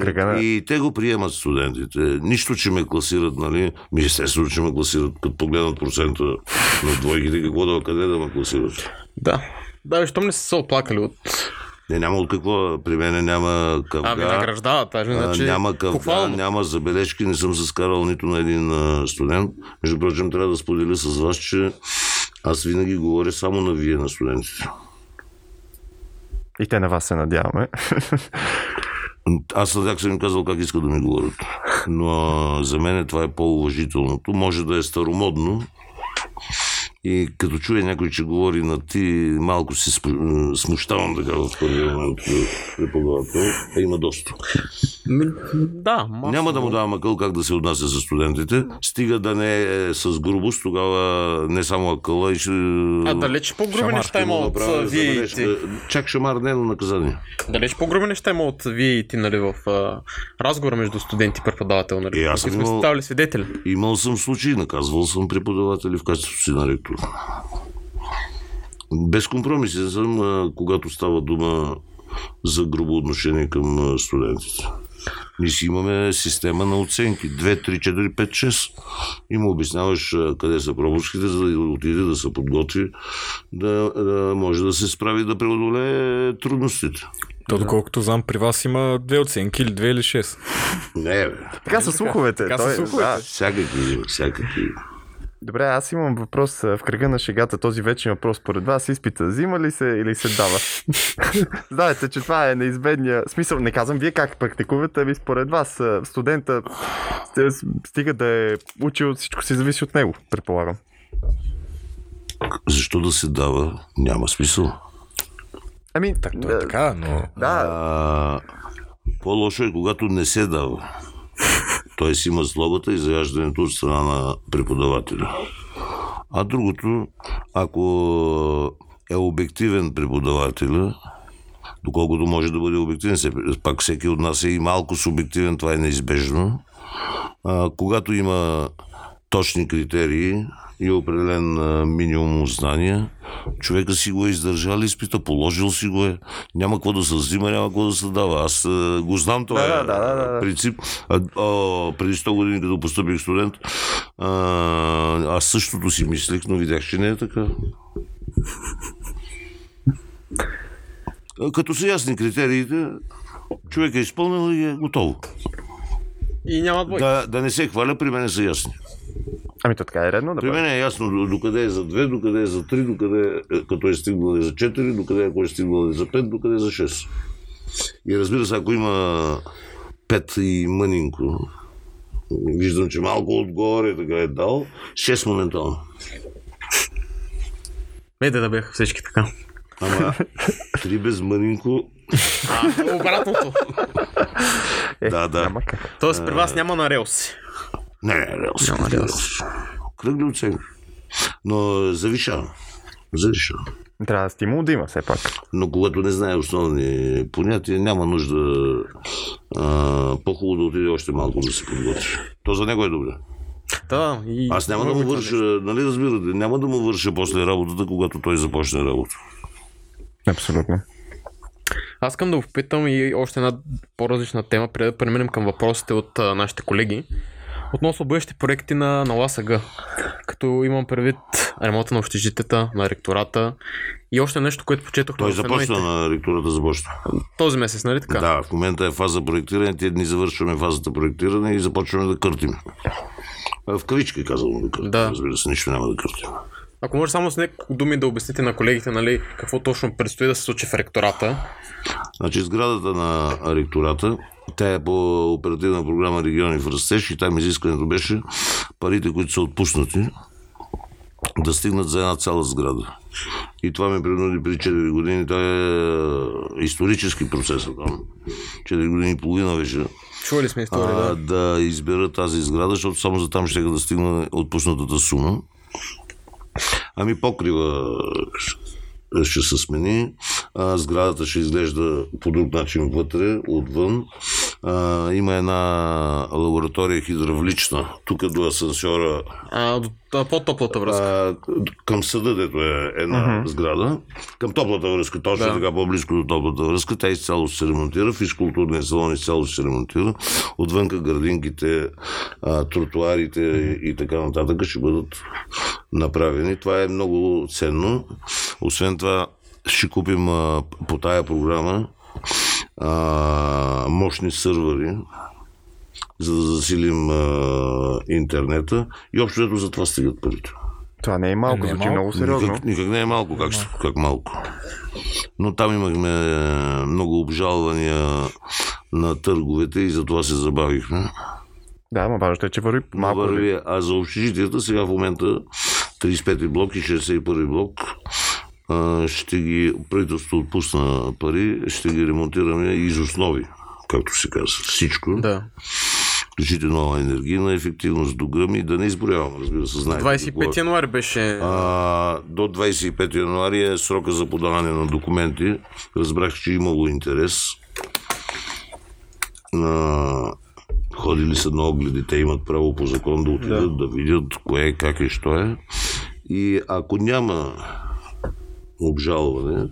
кръга на... И те го приемат студентите. Нищо, че ме класират, нали? Ми естествено, че ме класират, като погледнат процента на двойките, какво да, къде да ме класират. Да. Да, щом не са се оплакали от... Не, няма от какво. При мен няма къвга. Ами награждават, а, а, значи, няма похвално. няма забележки, не съм се скарал нито на един студент. Между прочим, трябва да споделя с вас, че аз винаги говоря само на вие, на студентите. И те на вас се надяваме. Аз съдяк съм им казал как иска да ми говорят. Но а, за мен това е по-уважителното. Може да е старомодно. И като чуя някой, че говори на ти, малко се смущавам така в първия момент преподавател. А има доста. Да, масово. Няма да му давам акъл как да се отнася с студентите. Стига да не е с грубост, тогава не само акъла и ще... А далеч по-груби неща има от вие и ти. Чак шамар не е но наказание. Далеч по-груби неща има от вие и ти, нали, в разговора между студент и преподавател, нали? Е, аз съм сме имал- ставали свидетели. Имал съм случаи, наказвал съм преподаватели в качеството си на ректор. Безкомпромисен съм, когато става дума за грубо отношение към студентите. Ние си имаме система на оценки. 2, 3, 4, 5, 6. И му обясняваш къде са пропуските, за да отиде да се подготви, да, да може да се справи да преодолее трудностите. То, доколкото знам, при вас има две оценки или две или шест. Не, бе. Така са слуховете. Така са Той- слуховете. да. Всякакви, всякакви. Добре, аз имам въпрос в кръга на шегата. Този вечен въпрос според вас изпита взима ли се или се дава? <laughs> Знаете, че това е неизбедния смисъл. Не казвам вие как практикувате, ами според вас студента стига да е учил, всичко си зависи от него, предполагам. Защо да се дава? Няма смисъл. Ами, Так, то е така, но... Да, А, по-лошо е, когато не се дава. Тоест има злобата и заяждането от страна на преподавателя. А другото, ако е обективен преподавателя, доколкото може да бъде обективен, пак всеки от нас е и малко субективен, това е неизбежно. А, когато има точни критерии и определен минимум знания, човека си го е издържал изпита, положил си го е. Няма какво да се взима, няма какво да се дава. Аз го знам това Да, е да, да, да, принцип. А, а, преди 100 години, като постъпих студент, а, аз същото си мислех, но видях, че не е така. Като са ясни критериите, човек е изпълнил и е готово. И няма двойка. Да, да не се хваля, при мен са ясни. Ами то така е редно да При мен е ясно до- докъде е за 2, докъде е за 3, докъде е, като е стигнал е за 4, докъде ако е стигнал е за 5, докъде е за 6. И разбира се, ако има 5 и мънинко, виждам, че малко отгоре така е дал, 6 моментално. Айде да бяха всички така. Ама 3 без мънинко, А, обратното. Е, да, да. Тоест при вас няма на релси. Не, не, релс. Няма релс. Кръгли оценки. Но завишавам. Завишавам. Трябва да стимул да има все пак. Но когато не знае основни понятия, няма нужда а, по-хубаво да отиде още малко да се подготви. То за него е добре. Да, и... Аз няма да му върша, нали разбирате, няма да му върша после работата, когато той започне работа. Абсолютно. Аз искам да го попитам и още една по-различна тема, преди да преминем към въпросите от а, нашите колеги. Относно бъдещи проекти на, на ЛАСАГ, като имам предвид ремонта на общежитията, на ректората и още нещо, което почетох Той започна на ректората започна. този месец, нали така? Да, в момента е фаза проектиране, тези дни завършваме фазата проектиране и започваме да къртим. В кавички казвам да къртим. Да. Разбира се, нищо няма да къртим. Ако може само с няколко думи да обясните на колегите, нали, какво точно предстои да се случи в ректората. Значи сградата на ректората, тя е по оперативна програма Региони в растеж и там изискването беше парите, които са отпуснати, да стигнат за една цяла сграда. И това ме принуди преди 4 години. Това е исторически процес. Там. 4 години и половина беше Чували сме история, да. да избера тази сграда, защото само за там ще да стигне отпуснатата сума. Ами покрива ще се смени. А, сградата ще изглежда по друг начин вътре, отвън. А, има една лаборатория хидравлична, тук до асансьора, А, до- та- по-топлата връзка. а, към съда, дето е една сграда, към топлата връзка, точно Да. така по-близко до топлата връзка, тя изцяло се ремонтира, физкултурният салон изцяло се ремонтира, отвънка градинките, а, тротуарите и така нататък ще бъдат направени. Това е много ценно. Освен това, ще купим а, по тая програма а, мощни сървъри, за да засилим а, интернета и общо ето за това стигат парите. Това не е малко, Не е звучи малко. много сериозно. Никак, никак не е малко, как, как малко. Но там имахме е, много обжалвания на търговете и затова се забавихме. Да, но важното е, че върви малко. Върви, а за общежитията сега в момента 35 блок и 61 блок ще ги, правителството отпусна пари, ще ги ремонтираме из основи, както се казва. Всичко. Да. Включително енергийна ефективност до гръми, да не изброявам, разбира се, знаете. 25 какво е. януари беше... А, до 25 януари е срока за подаване на документи. Разбрах, че имало интерес. А, ходили са на огледи, те имат право по закон да отидат, да, видят кое е, как е, що е. И ако няма обжалване,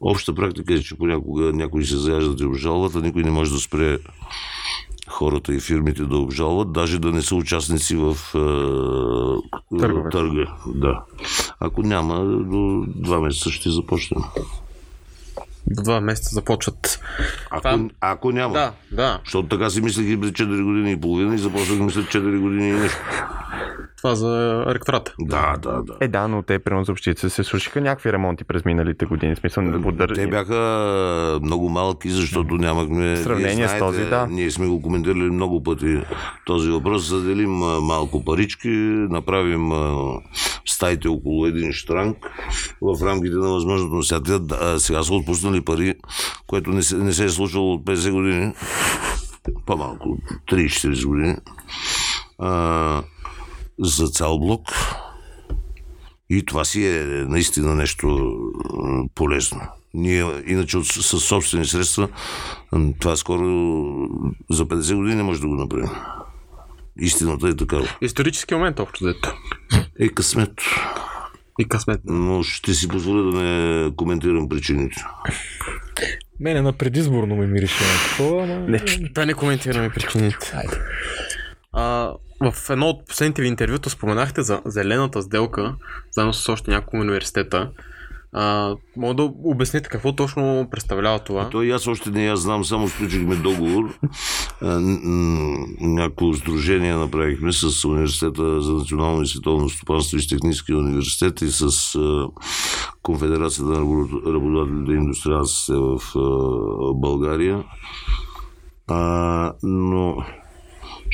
обща практика е, че понякога някои се заяждат и обжалват, а никой не може да спре хората и фирмите да обжалват, даже да не са участници в е, търга. Да. Ако няма, до два месеца ще започнем. До два месеца започват. Ако, Това- ако няма. Да, да. Защото така си мислех и преди 4 години и половина и започнах да мисля 4 години и нещо. Това за ректората. Да, да, да. Е, да, но те прямо за общиците се слушаха някакви ремонти през миналите години. В смисъл, не поддържа. Те бяха много малки, защото нямахме... В сравнение вие с този, да. Ние сме го коментирали много пъти този въпрос. Заделим малко парички, направим стаите около един штранг в рамките на възможното. Сега, сега са отпуснали пари, което не се, не се е случвало от 50 години. По-малко, 30-40 години. А, за цял блок. И това си е наистина нещо полезно. Ние, иначе от, с собствени средства, това скоро за 50 години не може да го направим. Истината е такава. Исторически момент, общо взето. Е късмет. И късмет. Но ще си позволя да не коментирам причините. Мене на предизборно ме мирише на такова, ама... Да не коментираме причините. А, в едно от последните ви интервюта споменахте за зелената сделка, заедно с още няколко университета. А, мога да обясните какво точно представлява това? Той аз още не я знам, само сключихме договор. А, н- н- Някакво сдружение направихме с Университета за национално и световно стопанство и с Техническия университет и с Конфедерацията на работ- работодателите и индустриалците в България. А, но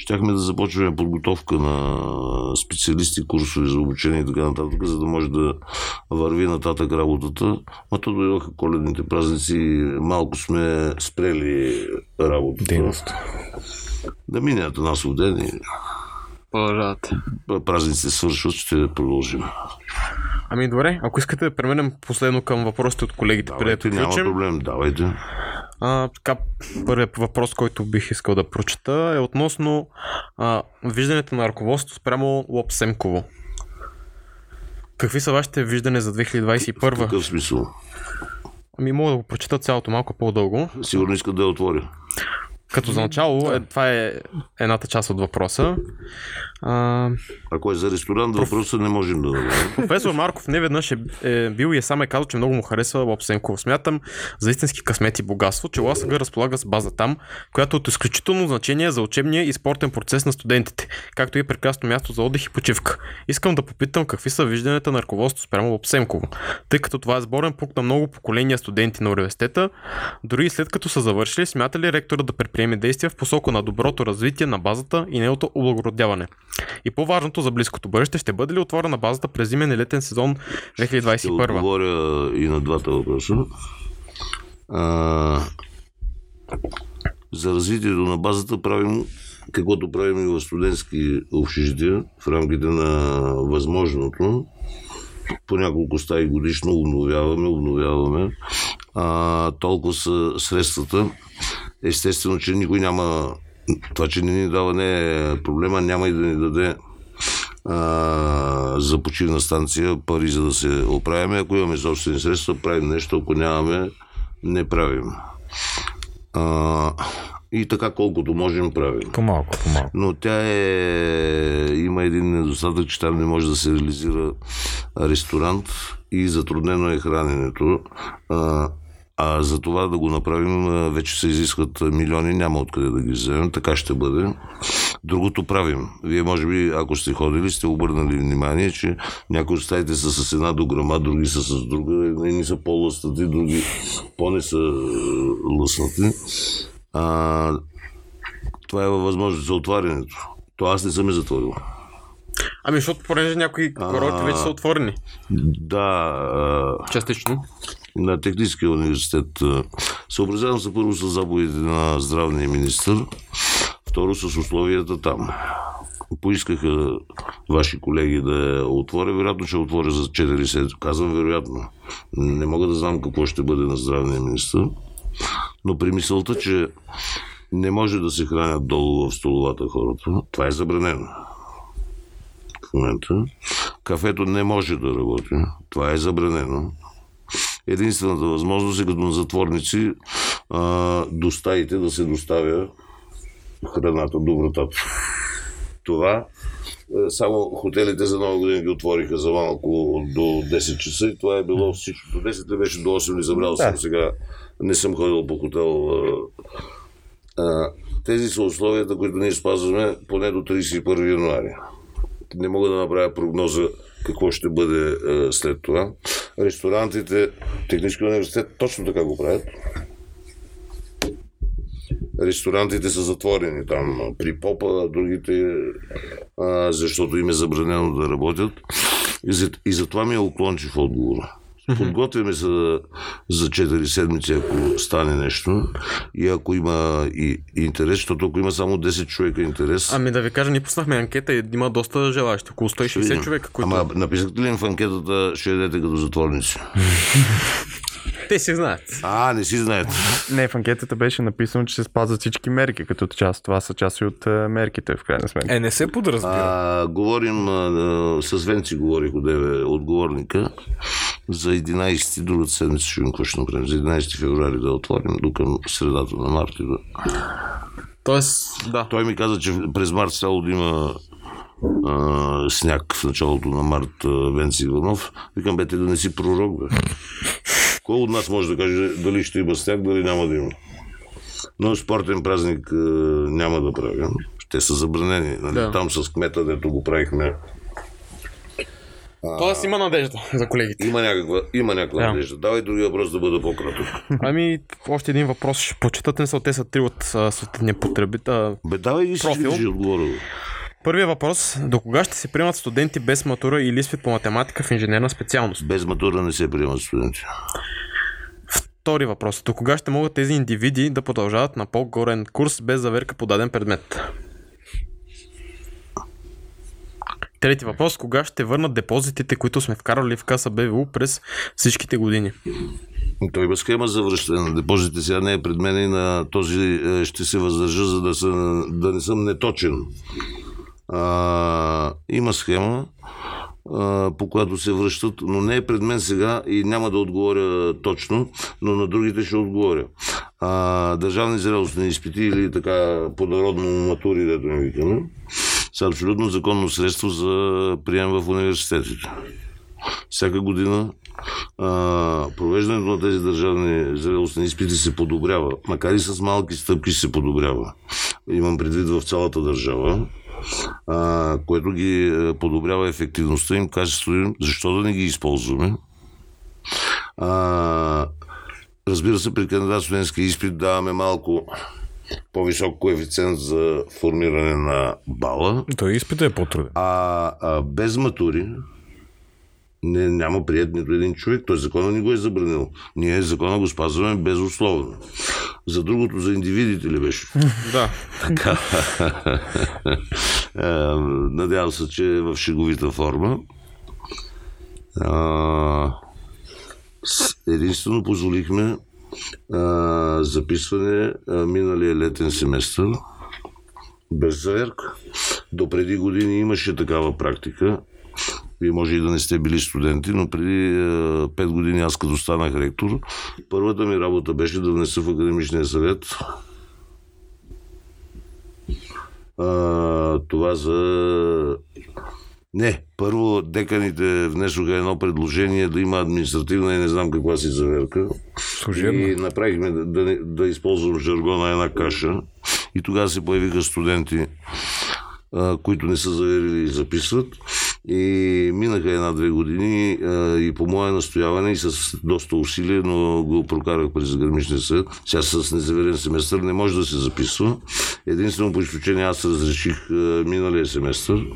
щяхме да започваме подготовка на специалисти, курсове за обучение и така нататък, за да може да върви нататък работата. Ма то дойдоха коледните празници и малко сме спрели работата. Дейност. Да мине Атанасов ден и Продължавате. празниците свършват, ще продължим. Ами добре, ако искате да преминем последно към въпросите от колегите, преди да няма проблем, давайте. А, така, първият въпрос, който бих искал да прочета е относно а, виждането на ръководството спрямо Лоб Семково. Какви са вашите виждания за В 2021? какъв смисъл? Ами мога да го прочета цялото малко по-дълго. Сигурно искат да я отворя. Като за начало, е, това е едната част от въпроса. А, Ако е за ресторант, въпроса не можем да направим. професор Марков не веднъж е, е бил и е сам е казал, че много му харесва Лоб Семково. Смятам за истински късмет и богатство, че ЛАСАГ разполага с база там, която е от изключително значение за учебния и спортен процес на студентите, както и прекрасно място за отдих и почивка. Искам да попитам какви са вижданията на ръководството спрямо Лоб Семково, тъй като това е сборен пункт на много поколения студенти на университета, дори и след като са завършили, смята ли ректора да предприеме действия в посока на доброто развитие на базата и нейното облагородяване? И по-важното за близкото бъдеще ще бъде ли отворена базата през зимен и летен сезон Ще 2021? отговоря и на двата въпроса. А, за развитието на базата правим каквото правим и в студентски общежития в рамките на възможното. По няколко стаи годишно обновяваме, обновяваме. А, толкова са средствата. естествено, че никой няма това, че не ни дава не е проблема, няма и да ни даде а, за почивна станция пари, за да се оправяме. Ако имаме собствени средства, правим нещо, ако нямаме, не правим. А, и така колкото можем правим. По-малко, по-малко. Но тя е... има един недостатък, че там не може да се реализира ресторант и затруднено е храненето. А, а за това да го направим вече се изискват милиони, няма откъде да ги вземем, така ще бъде. Другото правим. Вие може би, ако сте ходили, сте обърнали внимание, че някои от стаите са с една дограма, други са с друга, едни са по-лъснати, други по-не са лъснати. А, това е във възможност за отварянето. То аз не съм е затворил. Ами, защото понеже някои курорти вече са отворени. Да, а, Частично. На Техническия университет. Съобразявам се първо с заповедите на здравния министр, второ с условията там. Поискаха ваши колеги да я отворя, вероятно ще отворя за 4 седмици. Казвам вероятно. Не мога да знам какво ще бъде на здравния министр. Но при мисълта, че не може да се хранят долу в столовата хората, това е забранено в момента. Кафето не може да работи. Това е забранено. Единствената възможност е като на затворници а, до стаите да се доставя храната до вратата. Това е, само хотелите за нова година ги отвориха за малко до 10 часа и това е било всичко. До 10 ли беше до 8 ли забрал съм сега. Не съм ходил по хотел. а, тези са условията, които ние спазваме поне до 31 януари. Не мога да направя прогноза какво ще бъде е, след това. Ресторантите, Технически университет точно така го правят. Ресторантите са затворени там а, при попа, а другите, а, защото им е забранено да работят. И, за, и затова ми е уклончив отговор. Подготвяме се за, за 4 седмици, ако стане нещо. И ако има и, и интерес, защото ако има само 10 човека интерес, Ами да ви кажа, ние пуснахме анкета и има доста желащи. Около 160 човека, които... Ама написахте ли им в анкетата, ще ядете като затворници? <laughs> Те си знаят. А, не си знаете. Не, в анкетата беше написано, че се спазват всички мерки, като част. Това са част и от а, мерките, в крайна сметка. Е, не се подразбира. А, говорим, а, с Венци говорих от отговорника, за 11 другата седмица ще видим какво ще направим. За 11 февруари да отворим до към средата на март. и Да. Тоест, да. Той ми каза, че през март стало да има а, сняг в началото на март Венци Иванов. Викам, бе, да не си пророк, бе. Кой от нас може да каже дали ще има сняг, дали няма да има? Но спортен празник а, няма да правим. Те са забранени. Нали? Да. Там с кмета, дето го правихме. Тоест има надежда <laughs> за колегите. Има някаква, има някаква Да. надежда. Давай други въпрос да бъда по-кратък. Ами, още един въпрос ще почитат. Не са, те са три от а, съответния потребител. Бе, давай ги да ще отговоря. Първият въпрос. До кога ще се приемат студенти без матура или изпит по математика в инженерна специалност? Без матура не се приемат студенти. Втори въпрос. До кога ще могат тези индивиди да продължават на по-горен курс без заверка по даден предмет? Трети въпрос. Кога ще върнат депозитите, които сме вкарали в каса БВУ през всичките години? Той има схема за връщане на депозитите. Сега не е пред мен и на този е, ще се въздържа, за да, са, да не съм неточен. А, има схема, по която се връщат, но не е пред мен сега и няма да отговоря точно, но на другите ще отговоря. А, държавни зрелостни изпити или така по-народно матури, дето ми викаме, са абсолютно законно средство за прием в университетите всяка година а, провеждането на тези държавни зрелостни изпити се подобрява. Макар и с малки стъпки се подобрява. Имам предвид в цялата държава, а, което ги е, подобрява ефективността им, качеството им. Защо да не ги използваме? А, разбира се, при кандидат студентски изпит даваме малко по-висок коефициент за формиране на бала. Той изпитът е по-труден. А, а без матури не, няма прият нито един човек. Той закона ни го е забранил. Ние закона го спазваме безусловно. За другото, за индивидите ли беше? <laughs> Да. Така. <laughs> Надявам се, че е в шеговита форма. Единствено позволихме записване а, миналия летен семестър без заверка. До преди години имаше такава практика. Вие може и да не сте били студенти, но преди а, 5 години аз като станах ректор, първата ми работа беше да внеса в академичния съвет а, това за... Не, първо деканите внесоха едно предложение да има административна и не знам каква си заверка. Служебно. И направихме да, да, да използвам жаргона една каша. И тогава се появиха студенти, а, които не са заверили и записват. И минаха една-две години а, и по мое настояване и с доста усилие, но го прокарах през граничния съд. Сега с незаверен семестър не може да се записва. Единствено по изключение аз разреших а, миналия семестър.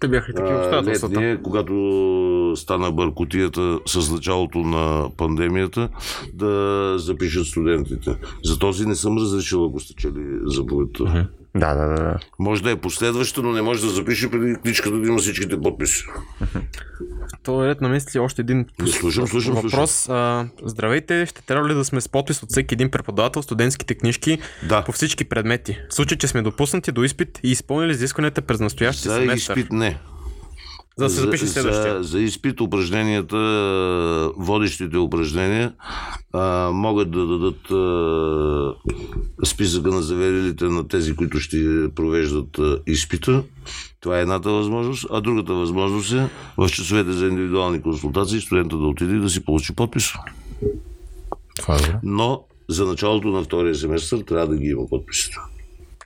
Те бяха и такива А, обстоятелствата. летния, когато стана бъркотията с началото на пандемията, да запишат студентите. За този не съм разрешил, ако сте чели заповедта. Да, да, да. Може да е последваща, но не може да запише преди книжката да има всичките подписи. То е ред на мисли още един Слушам, слушам, въпрос. А, здравейте, ще трябва ли да сме с подпис от всеки един преподавател, студентските книжки Да. по всички предмети? В случай, че сме допуснати до изпит и изпълнили изискванията през настоящия За семестър. изпит не. За да се запише следващия. За, за изпит упражненията, водещите упражнения а, могат да дадат а, списъка на заверилите на тези, които ще провеждат изпита. Това е едната възможност. А другата възможност е в часовете за индивидуални консултации студента да отиде и да си получи подпис. Това е. Но за началото на втория семестър трябва да ги има подписите.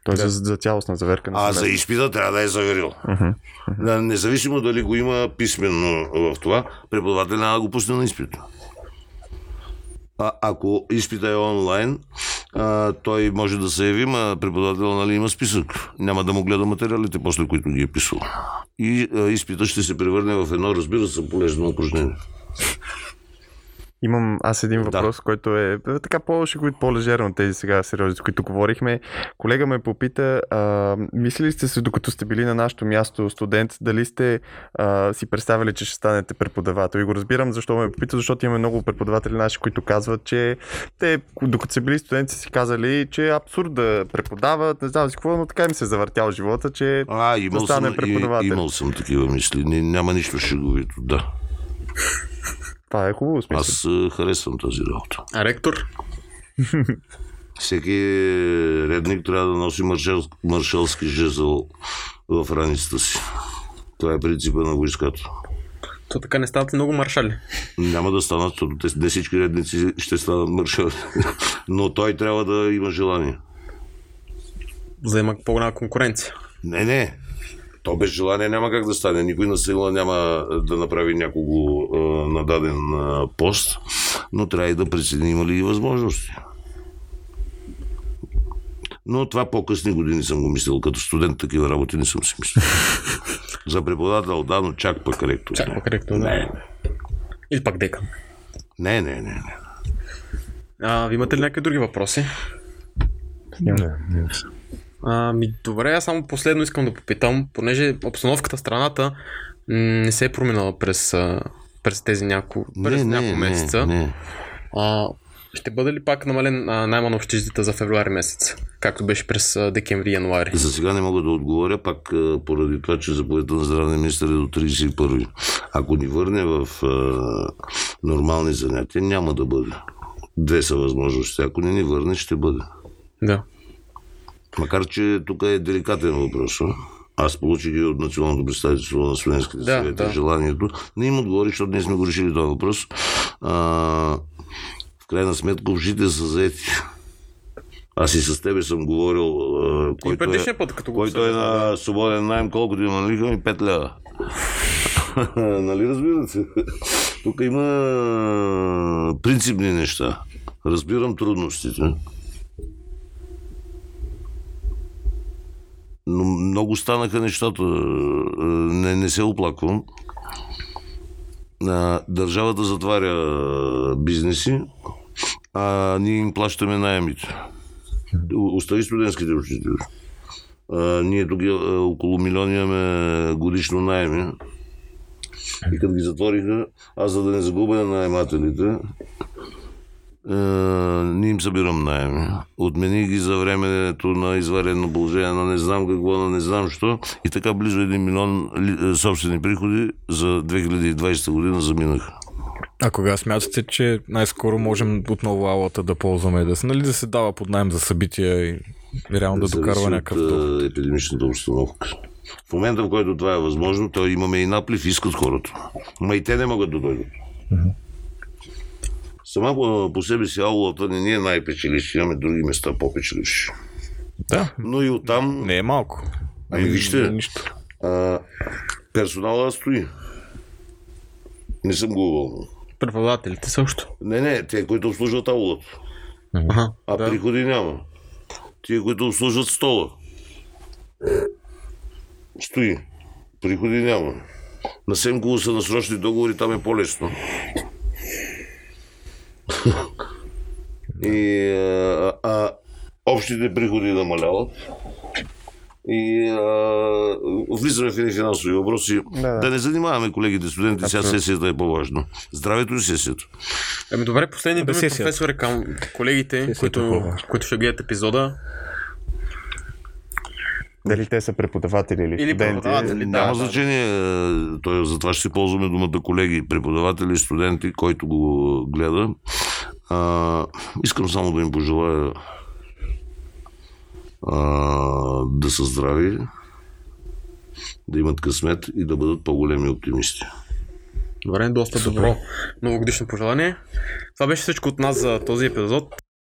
Тоест за, за цялостна заверка на А за изпита трябва да е заверил. Да, Независимо дали го има писменно в това, преподавател няма да го пусне на изпит. А, ако изпита е онлайн, а, той може да се яви, ма преподавател нали, има списък. Няма да му гледа материалите, после които ги е писал. И а, изпита ще се превърне в едно, разбира се, полезно упражнение. Имам аз един въпрос, който е е, така по-шеговит, по-лежерен от тези сега сериозни, за които говорихме. Колега ме попита, а, мислили сте се, докато сте били на нашото място студент, дали сте а, си представили, че ще станете преподавател? И го разбирам защо ме попита, защото имаме много преподаватели наши, които казват, че те, докато са били студенти, си казали, че е абсурд да преподават, не знам си какво, но така им се е завъртял живота, че А, да стане съм, и, преподавател. имал съм такива мисли. Няма нищо шеговито, да. Това е хубаво смисъл. Аз а, харесвам тази работа. А ректор? Всеки редник трябва да носи маршал, маршалски жезъл в раницата си. Това е принципа на войската. То така не стават много маршали? Няма да станат, защото не всички редници ще станат маршали. Но той трябва да има желание. За да има по-голяма конкуренция. Не, не. То без желание няма как да стане. Никой на сила няма да направи някого а, на даден а, пост, но трябва и да прецени има ли и възможности. Но това по-късни години съм го мислил. Като студент такива работи не съм си мислил. <laughs> За преподавател, да, но чак пък ректор. Чак пък ректор, да. Не, Или пак декан. не, не, не. не. А, ви имате ли някакви други въпроси? Не, не. Ами, добре, аз само последно искам да попитам, понеже обстановката в страната не се е променила през, през тези няко, през не, няколко месеца. Не, не. А, ще бъде ли пак намален найма на общежитията за февруари месец, както беше през а, декември и януари? За сега не мога да отговоря, пак поради това, че заповедта на здравния министър е до 31. Ако ни върне в а, нормални занятия, няма да бъде. Две са възможности. Ако не ни върне, ще бъде. Да. Макар, че тук е деликатен въпрос. Аз получих и от Националното представителство на студентските Да, съвети да. желанието. Не им отговори, защото ние сме го решили този въпрос. А, в крайна сметка общите са заети. Аз и с тебе съм говорил, а, който е, път, като който е на свободен найем, колкото има на лиха ми 5 лева. <laughs> нали разбирате? Тук има принципни неща. Разбирам трудностите. Но много станаха нещата. Не, не се оплаквам. Държавата затваря бизнеси, а ние им плащаме найемите. Остави студентските учители. Ние тук около милион имаме годишно найеми. И като ги затвориха, аз за да не загубя на наемателите, е, не им събирам найеми. Отмени ги за времето на изварено положение на не знам какво, на не знам що. И така близо 1 милион ли- е, собствени приходи за 2020 година заминаха. А кога смятате, че най-скоро можем отново алата да ползваме? Да, се- нали, да се дава под найем за събития и реално да Зависи докарва някакъв доход? е, епидемичната обстановка. В момента, в който това е възможно, то имаме и наплив, искат хората. Ма и те не могат да дойдат. Сама по, по себе си аулата не ни е най-печеливша, имаме други места по-печеливши. Да, Но и оттам не е малко. Ами, вижте. не е нищо. а, персонала стои. Не съм го уволнил. Преподавателите също. Не, не, те, които обслужват аулата. Ага, А да. приходи няма. Тия, които обслужват стола. Стои. Приходи няма. На Семково са насрочни договори, там е по-лесно. И а, а, общите приходи намаляват. И а, влизаме в едни финансови въпроси. Да, Да, не занимаваме колегите студенти, сега сесията е по-важно. Здравето и сесията. Ами добре, последни думи, професоре, към колегите, е които, които ще гледат епизода. Дали те са преподаватели или, Или студенти. преподаватели. Да, Няма да, значение, той, затова ще си ползваме думата колеги, преподаватели, студенти, който го гледа. А, искам само да им пожелая а, да са здрави, да имат късмет и да бъдат по-големи оптимисти. Добре, доста добро новогодишно пожелание. Това беше всичко от нас за този епизод.